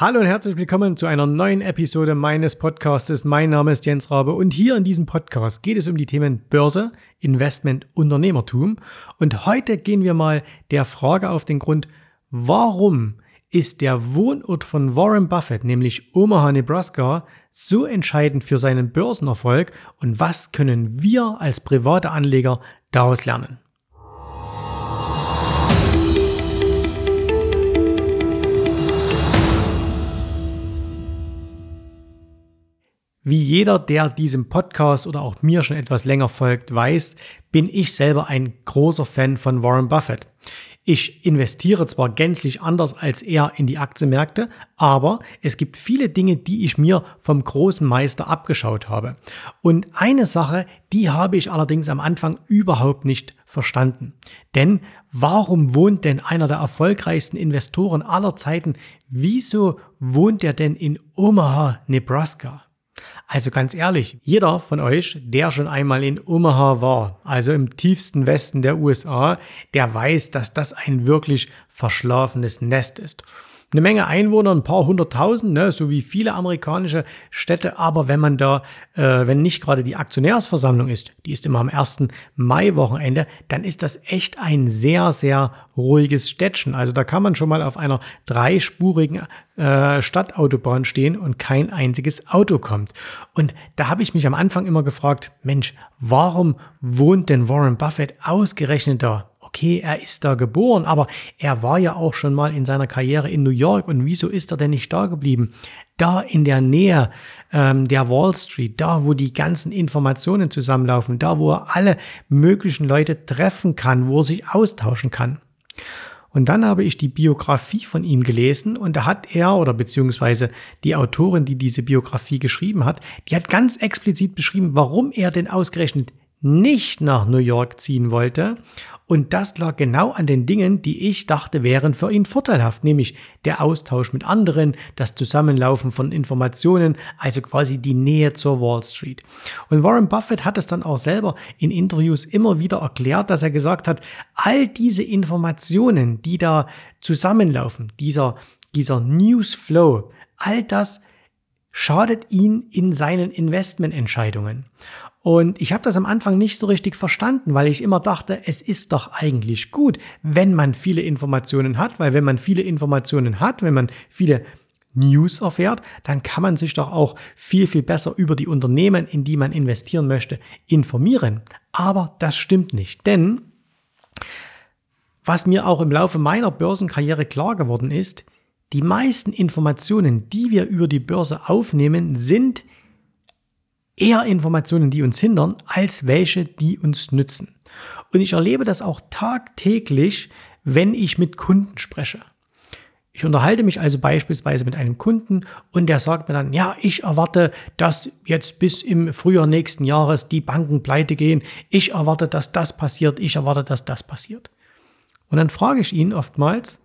Hallo und herzlich willkommen zu einer neuen Episode meines Podcastes. Mein Name ist Jens Rabe und hier in diesem Podcast geht es um die Themen Börse, Investment, Unternehmertum. Und heute gehen wir mal der Frage auf den Grund, warum ist der Wohnort von Warren Buffett, nämlich Omaha, Nebraska, so entscheidend für seinen Börsenerfolg und was können wir als private Anleger daraus lernen? Wie jeder, der diesem Podcast oder auch mir schon etwas länger folgt, weiß, bin ich selber ein großer Fan von Warren Buffett. Ich investiere zwar gänzlich anders als er in die Aktienmärkte, aber es gibt viele Dinge, die ich mir vom großen Meister abgeschaut habe. Und eine Sache, die habe ich allerdings am Anfang überhaupt nicht verstanden. Denn warum wohnt denn einer der erfolgreichsten Investoren aller Zeiten, wieso wohnt er denn in Omaha, Nebraska? Also ganz ehrlich, jeder von euch, der schon einmal in Omaha war, also im tiefsten Westen der USA, der weiß, dass das ein wirklich verschlafenes Nest ist eine Menge Einwohner, ein paar hunderttausend, ne, so wie viele amerikanische Städte. Aber wenn man da, äh, wenn nicht gerade die Aktionärsversammlung ist, die ist immer am 1. Mai-Wochenende, dann ist das echt ein sehr, sehr ruhiges Städtchen. Also da kann man schon mal auf einer dreispurigen äh, Stadtautobahn stehen und kein einziges Auto kommt. Und da habe ich mich am Anfang immer gefragt, Mensch, warum wohnt denn Warren Buffett ausgerechnet da? Okay, er ist da geboren, aber er war ja auch schon mal in seiner Karriere in New York und wieso ist er denn nicht da geblieben? Da in der Nähe ähm, der Wall Street, da wo die ganzen Informationen zusammenlaufen, da wo er alle möglichen Leute treffen kann, wo er sich austauschen kann. Und dann habe ich die Biografie von ihm gelesen und da hat er oder beziehungsweise die Autorin, die diese Biografie geschrieben hat, die hat ganz explizit beschrieben, warum er denn ausgerechnet nicht nach New York ziehen wollte. Und das lag genau an den Dingen, die ich dachte wären für ihn vorteilhaft, nämlich der Austausch mit anderen, das Zusammenlaufen von Informationen, also quasi die Nähe zur Wall Street. Und Warren Buffett hat es dann auch selber in Interviews immer wieder erklärt, dass er gesagt hat, all diese Informationen, die da zusammenlaufen, dieser, dieser Newsflow, all das schadet ihn in seinen Investmententscheidungen. Und ich habe das am Anfang nicht so richtig verstanden, weil ich immer dachte, es ist doch eigentlich gut, wenn man viele Informationen hat, weil wenn man viele Informationen hat, wenn man viele News erfährt, dann kann man sich doch auch viel, viel besser über die Unternehmen, in die man investieren möchte, informieren. Aber das stimmt nicht, denn was mir auch im Laufe meiner Börsenkarriere klar geworden ist, die meisten Informationen, die wir über die Börse aufnehmen, sind eher Informationen, die uns hindern, als welche, die uns nützen. Und ich erlebe das auch tagtäglich, wenn ich mit Kunden spreche. Ich unterhalte mich also beispielsweise mit einem Kunden und der sagt mir dann, ja, ich erwarte, dass jetzt bis im Frühjahr nächsten Jahres die Banken pleite gehen. Ich erwarte, dass das passiert. Ich erwarte, dass das passiert. Und dann frage ich ihn oftmals,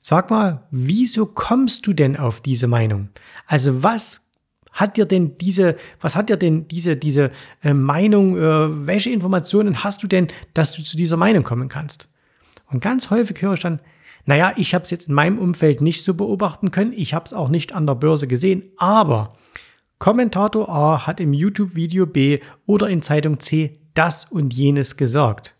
sag mal, wieso kommst du denn auf diese Meinung? Also was hat dir denn diese, was hat dir denn diese, diese äh, Meinung, äh, welche Informationen hast du denn, dass du zu dieser Meinung kommen kannst? Und ganz häufig höre ich dann, naja, ich habe es jetzt in meinem Umfeld nicht so beobachten können, ich habe es auch nicht an der Börse gesehen, aber Kommentator A hat im YouTube-Video B oder in Zeitung C das und jenes gesagt.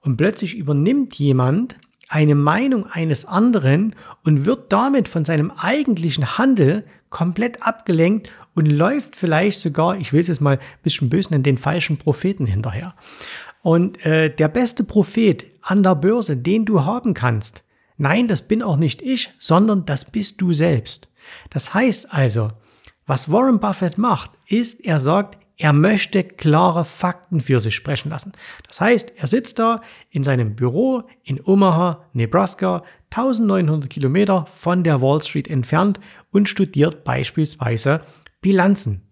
Und plötzlich übernimmt jemand eine Meinung eines anderen und wird damit von seinem eigentlichen Handel komplett abgelenkt und läuft vielleicht sogar, ich will es jetzt mal ein bisschen böse nennen, den falschen Propheten hinterher. Und äh, der beste Prophet an der Börse, den du haben kannst, nein, das bin auch nicht ich, sondern das bist du selbst. Das heißt also, was Warren Buffett macht, ist, er sagt, er möchte klare Fakten für sich sprechen lassen. Das heißt, er sitzt da in seinem Büro in Omaha, Nebraska, 1900 Kilometer von der Wall Street entfernt und studiert beispielsweise Bilanzen.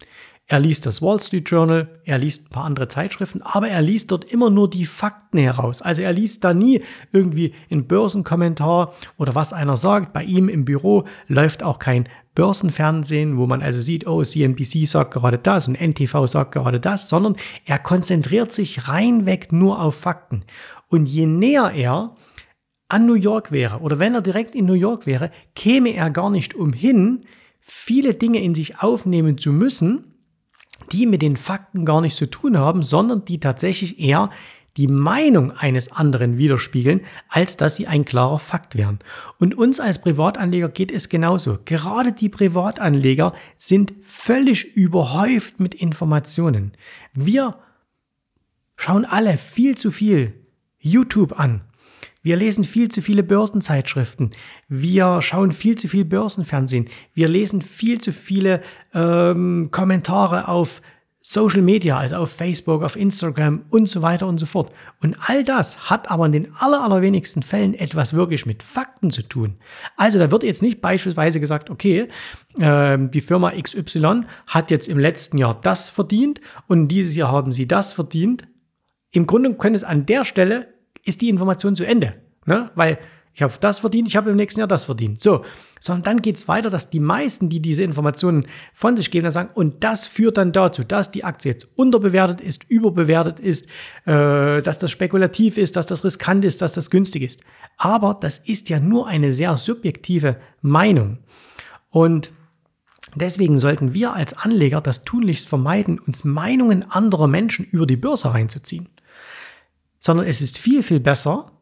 Er liest das Wall Street Journal, er liest ein paar andere Zeitschriften, aber er liest dort immer nur die Fakten heraus. Also er liest da nie irgendwie einen Börsenkommentar oder was einer sagt. Bei ihm im Büro läuft auch kein Börsenfernsehen, wo man also sieht, oh, CNBC sagt gerade das und NTV sagt gerade das, sondern er konzentriert sich reinweg nur auf Fakten. Und je näher er an New York wäre oder wenn er direkt in New York wäre, käme er gar nicht umhin, viele Dinge in sich aufnehmen zu müssen, die mit den Fakten gar nichts zu tun haben, sondern die tatsächlich eher die Meinung eines anderen widerspiegeln, als dass sie ein klarer Fakt wären. Und uns als Privatanleger geht es genauso. Gerade die Privatanleger sind völlig überhäuft mit Informationen. Wir schauen alle viel zu viel YouTube an. Wir lesen viel zu viele Börsenzeitschriften. Wir schauen viel zu viel Börsenfernsehen. Wir lesen viel zu viele ähm, Kommentare auf Social Media, also auf Facebook, auf Instagram und so weiter und so fort. Und all das hat aber in den aller, allerwenigsten Fällen etwas wirklich mit Fakten zu tun. Also da wird jetzt nicht beispielsweise gesagt, okay, äh, die Firma XY hat jetzt im letzten Jahr das verdient und dieses Jahr haben sie das verdient. Im Grunde könnte es an der Stelle, ist die Information zu Ende. Ne? Weil ich habe das verdient, ich habe im nächsten Jahr das verdient. So, sondern dann geht es weiter, dass die meisten, die diese Informationen von sich geben, dann sagen, und das führt dann dazu, dass die Aktie jetzt unterbewertet ist, überbewertet ist, äh, dass das spekulativ ist, dass das riskant ist, dass das günstig ist. Aber das ist ja nur eine sehr subjektive Meinung. Und deswegen sollten wir als Anleger das tunlichst vermeiden, uns Meinungen anderer Menschen über die Börse reinzuziehen. Sondern es ist viel, viel besser,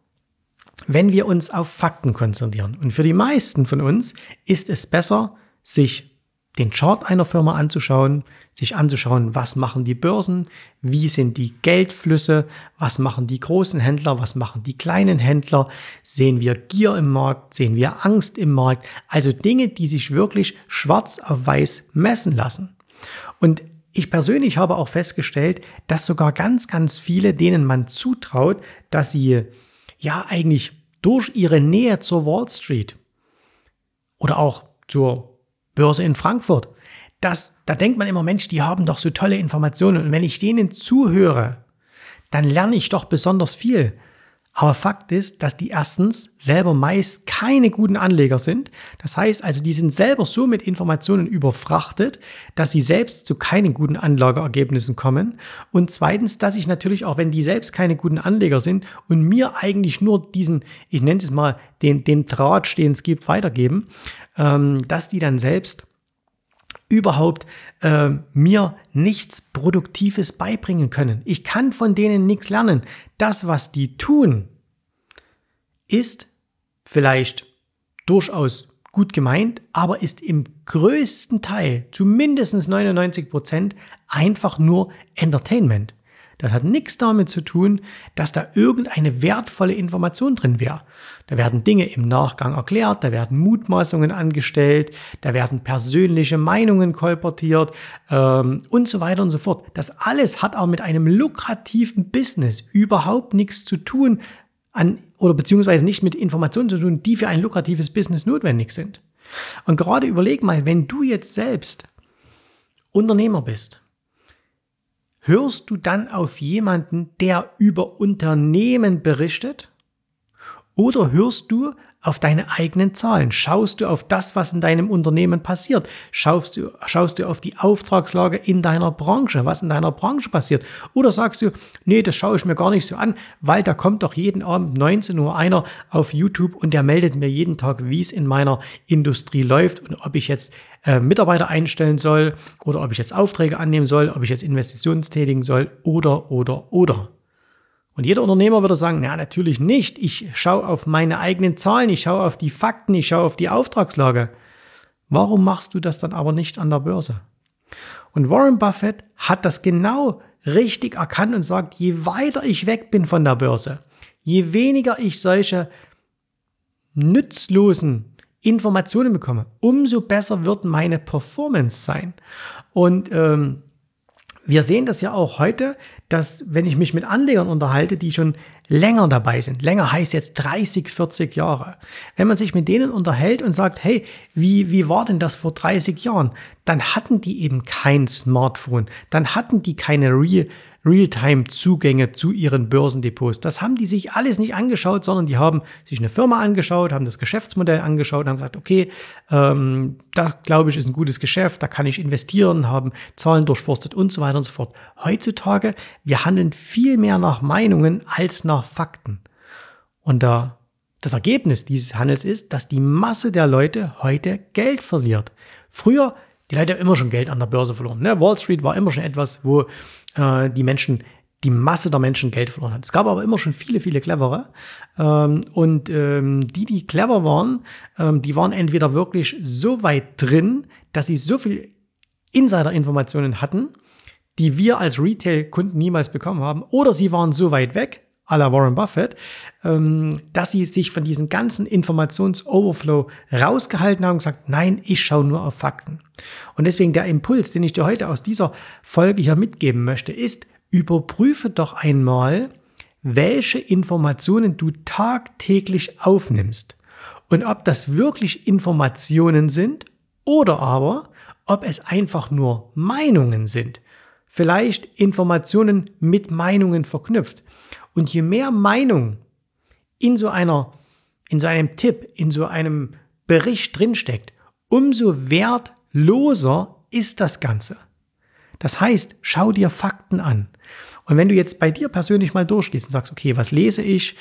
wenn wir uns auf Fakten konzentrieren. Und für die meisten von uns ist es besser, sich den Chart einer Firma anzuschauen, sich anzuschauen, was machen die Börsen, wie sind die Geldflüsse, was machen die großen Händler, was machen die kleinen Händler, sehen wir Gier im Markt, sehen wir Angst im Markt, also Dinge, die sich wirklich schwarz auf weiß messen lassen. Und ich persönlich habe auch festgestellt, dass sogar ganz, ganz viele, denen man zutraut, dass sie ja eigentlich durch ihre Nähe zur Wall Street oder auch zur Börse in Frankfurt, das, da denkt man immer, Mensch, die haben doch so tolle Informationen. Und wenn ich denen zuhöre, dann lerne ich doch besonders viel. Aber Fakt ist, dass die erstens selber meist keine guten Anleger sind. Das heißt also, die sind selber so mit Informationen überfrachtet, dass sie selbst zu keinen guten Anlageergebnissen kommen. Und zweitens, dass ich natürlich auch, wenn die selbst keine guten Anleger sind und mir eigentlich nur diesen, ich nenne es mal, den, den Draht, den es gibt, weitergeben, ähm, dass die dann selbst überhaupt äh, mir nichts Produktives beibringen können. Ich kann von denen nichts lernen. Das, was die tun, ist vielleicht durchaus gut gemeint, aber ist im größten Teil, zu mindestens 99 Prozent, einfach nur Entertainment. Das hat nichts damit zu tun, dass da irgendeine wertvolle Information drin wäre. Da werden Dinge im Nachgang erklärt, da werden Mutmaßungen angestellt, da werden persönliche Meinungen kolportiert ähm, und so weiter und so fort. Das alles hat auch mit einem lukrativen Business überhaupt nichts zu tun, an, oder beziehungsweise nicht mit Informationen zu tun, die für ein lukratives Business notwendig sind. Und gerade überleg mal, wenn du jetzt selbst Unternehmer bist, hörst du dann auf jemanden, der über Unternehmen berichtet? Oder hörst du auf deine eigenen Zahlen? Schaust du auf das, was in deinem Unternehmen passiert? Schaust du, schaust du auf die Auftragslage in deiner Branche, was in deiner Branche passiert? Oder sagst du, nee, das schaue ich mir gar nicht so an, weil da kommt doch jeden Abend 19 Uhr einer auf YouTube und der meldet mir jeden Tag, wie es in meiner Industrie läuft und ob ich jetzt äh, Mitarbeiter einstellen soll oder ob ich jetzt Aufträge annehmen soll, ob ich jetzt Investitionen tätigen soll oder, oder, oder. Und jeder Unternehmer würde sagen, na natürlich nicht. Ich schaue auf meine eigenen Zahlen, ich schaue auf die Fakten, ich schaue auf die Auftragslage. Warum machst du das dann aber nicht an der Börse? Und Warren Buffett hat das genau richtig erkannt und sagt, je weiter ich weg bin von der Börse, je weniger ich solche nützlosen Informationen bekomme, umso besser wird meine Performance sein. Und ähm, wir sehen das ja auch heute, dass wenn ich mich mit Anlegern unterhalte, die schon länger dabei sind, länger heißt jetzt 30, 40 Jahre, wenn man sich mit denen unterhält und sagt, hey, wie, wie war denn das vor 30 Jahren? Dann hatten die eben kein Smartphone, dann hatten die keine Real, Realtime-Zugänge zu ihren Börsendepots. Das haben die sich alles nicht angeschaut, sondern die haben sich eine Firma angeschaut, haben das Geschäftsmodell angeschaut, haben gesagt, okay, ähm, das glaube ich ist ein gutes Geschäft, da kann ich investieren, haben Zahlen durchforstet und so weiter und so fort. Heutzutage, wir handeln viel mehr nach Meinungen als nach Fakten. Und da das Ergebnis dieses Handels ist, dass die Masse der Leute heute Geld verliert. Früher, die Leute haben immer schon Geld an der Börse verloren. Ne? Wall Street war immer schon etwas, wo äh, die Menschen, die Masse der Menschen Geld verloren hat. Es gab aber immer schon viele, viele clevere. Ähm, und ähm, die, die clever waren, ähm, die waren entweder wirklich so weit drin, dass sie so viel Insider-Informationen hatten, die wir als Retail-Kunden niemals bekommen haben, oder sie waren so weit weg, à la Warren Buffett, ähm, dass sie sich von diesem ganzen Informations-Overflow rausgehalten haben und gesagt, nein, ich schaue nur auf Fakten. Und deswegen der Impuls, den ich dir heute aus dieser Folge hier mitgeben möchte, ist, überprüfe doch einmal, welche Informationen du tagtäglich aufnimmst und ob das wirklich Informationen sind oder aber ob es einfach nur Meinungen sind. Vielleicht Informationen mit Meinungen verknüpft. Und je mehr Meinung in so einer, in so einem Tipp, in so einem Bericht drinsteckt, umso wertloser ist das Ganze. Das heißt, schau dir Fakten an. Und wenn du jetzt bei dir persönlich mal durchgehst und sagst, okay, was lese ich,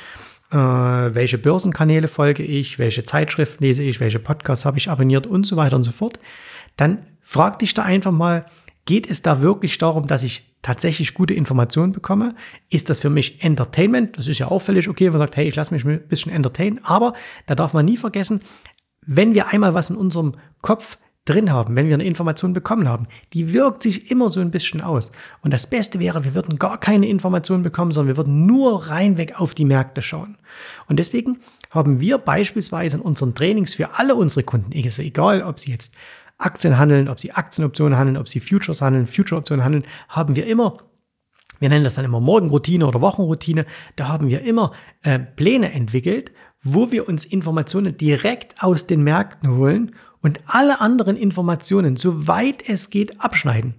äh, welche Börsenkanäle folge ich, welche Zeitschriften lese ich, welche Podcasts habe ich abonniert? Und so weiter und so fort, dann frag dich da einfach mal, geht es da wirklich darum, dass ich tatsächlich gute Informationen bekomme? Ist das für mich Entertainment? Das ist ja auch völlig okay, wenn man sagt, hey, ich lasse mich ein bisschen entertainen. Aber da darf man nie vergessen, wenn wir einmal was in unserem Kopf drin haben, wenn wir eine Information bekommen haben, die wirkt sich immer so ein bisschen aus. Und das Beste wäre, wir würden gar keine Informationen bekommen, sondern wir würden nur reinweg auf die Märkte schauen. Und deswegen haben wir beispielsweise in unseren Trainings für alle unsere Kunden, egal ob sie jetzt Aktien handeln, ob sie Aktienoptionen handeln, ob sie Futures handeln, Future-Optionen handeln, haben wir immer wir nennen das dann immer Morgenroutine oder Wochenroutine, da haben wir immer äh, Pläne entwickelt, wo wir uns Informationen direkt aus den Märkten holen und alle anderen Informationen, soweit es geht, abschneiden.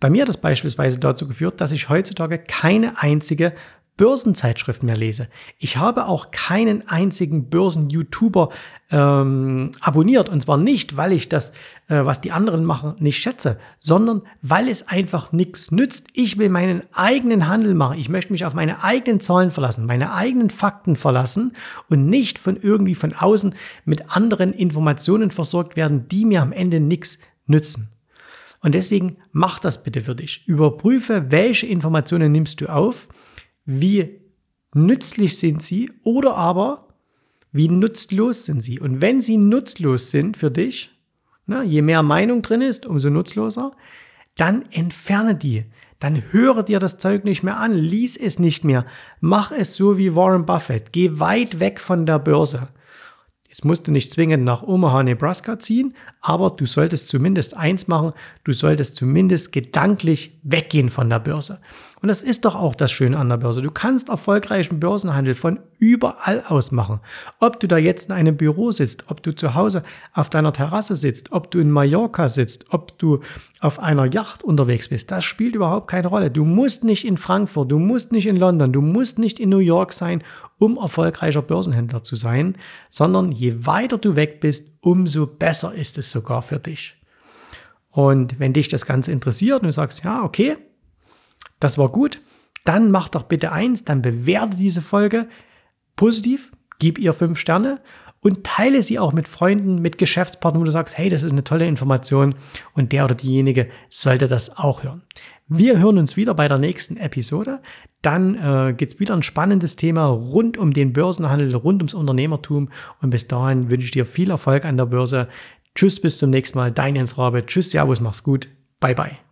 Bei mir hat das beispielsweise dazu geführt, dass ich heutzutage keine einzige Börsenzeitschrift mehr lese. Ich habe auch keinen einzigen Börsen-YouTuber ähm, abonniert. Und zwar nicht, weil ich das, äh, was die anderen machen, nicht schätze, sondern weil es einfach nichts nützt. Ich will meinen eigenen Handel machen. Ich möchte mich auf meine eigenen Zahlen verlassen, meine eigenen Fakten verlassen und nicht von irgendwie von außen mit anderen Informationen versorgt werden, die mir am Ende nichts nützen. Und deswegen mach das bitte für dich. Überprüfe, welche Informationen nimmst du auf wie nützlich sind sie oder aber wie nutzlos sind sie. Und wenn sie nutzlos sind für dich, na, je mehr Meinung drin ist, umso nutzloser, dann entferne die. Dann höre dir das Zeug nicht mehr an, lies es nicht mehr. Mach es so wie Warren Buffett. Geh weit weg von der Börse. Jetzt musst du nicht zwingend nach Omaha, Nebraska ziehen, aber du solltest zumindest eins machen, du solltest zumindest gedanklich weggehen von der Börse. Und das ist doch auch das Schöne an der Börse. Du kannst erfolgreichen Börsenhandel von überall aus machen. Ob du da jetzt in einem Büro sitzt, ob du zu Hause auf deiner Terrasse sitzt, ob du in Mallorca sitzt, ob du auf einer Yacht unterwegs bist, das spielt überhaupt keine Rolle. Du musst nicht in Frankfurt, du musst nicht in London, du musst nicht in New York sein, um erfolgreicher Börsenhändler zu sein, sondern je weiter du weg bist, umso besser ist es sogar für dich. Und wenn dich das Ganze interessiert und du sagst, ja, okay, das war gut, dann mach doch bitte eins, dann bewerte diese Folge positiv, gib ihr fünf Sterne und teile sie auch mit Freunden, mit Geschäftspartnern, wo du sagst, hey, das ist eine tolle Information und der oder diejenige sollte das auch hören. Wir hören uns wieder bei der nächsten Episode. Dann äh, geht es wieder ein spannendes Thema rund um den Börsenhandel, rund ums Unternehmertum. Und bis dahin wünsche ich dir viel Erfolg an der Börse. Tschüss, bis zum nächsten Mal. Dein Jens Rabe. Tschüss, Servus, mach's gut. Bye, bye.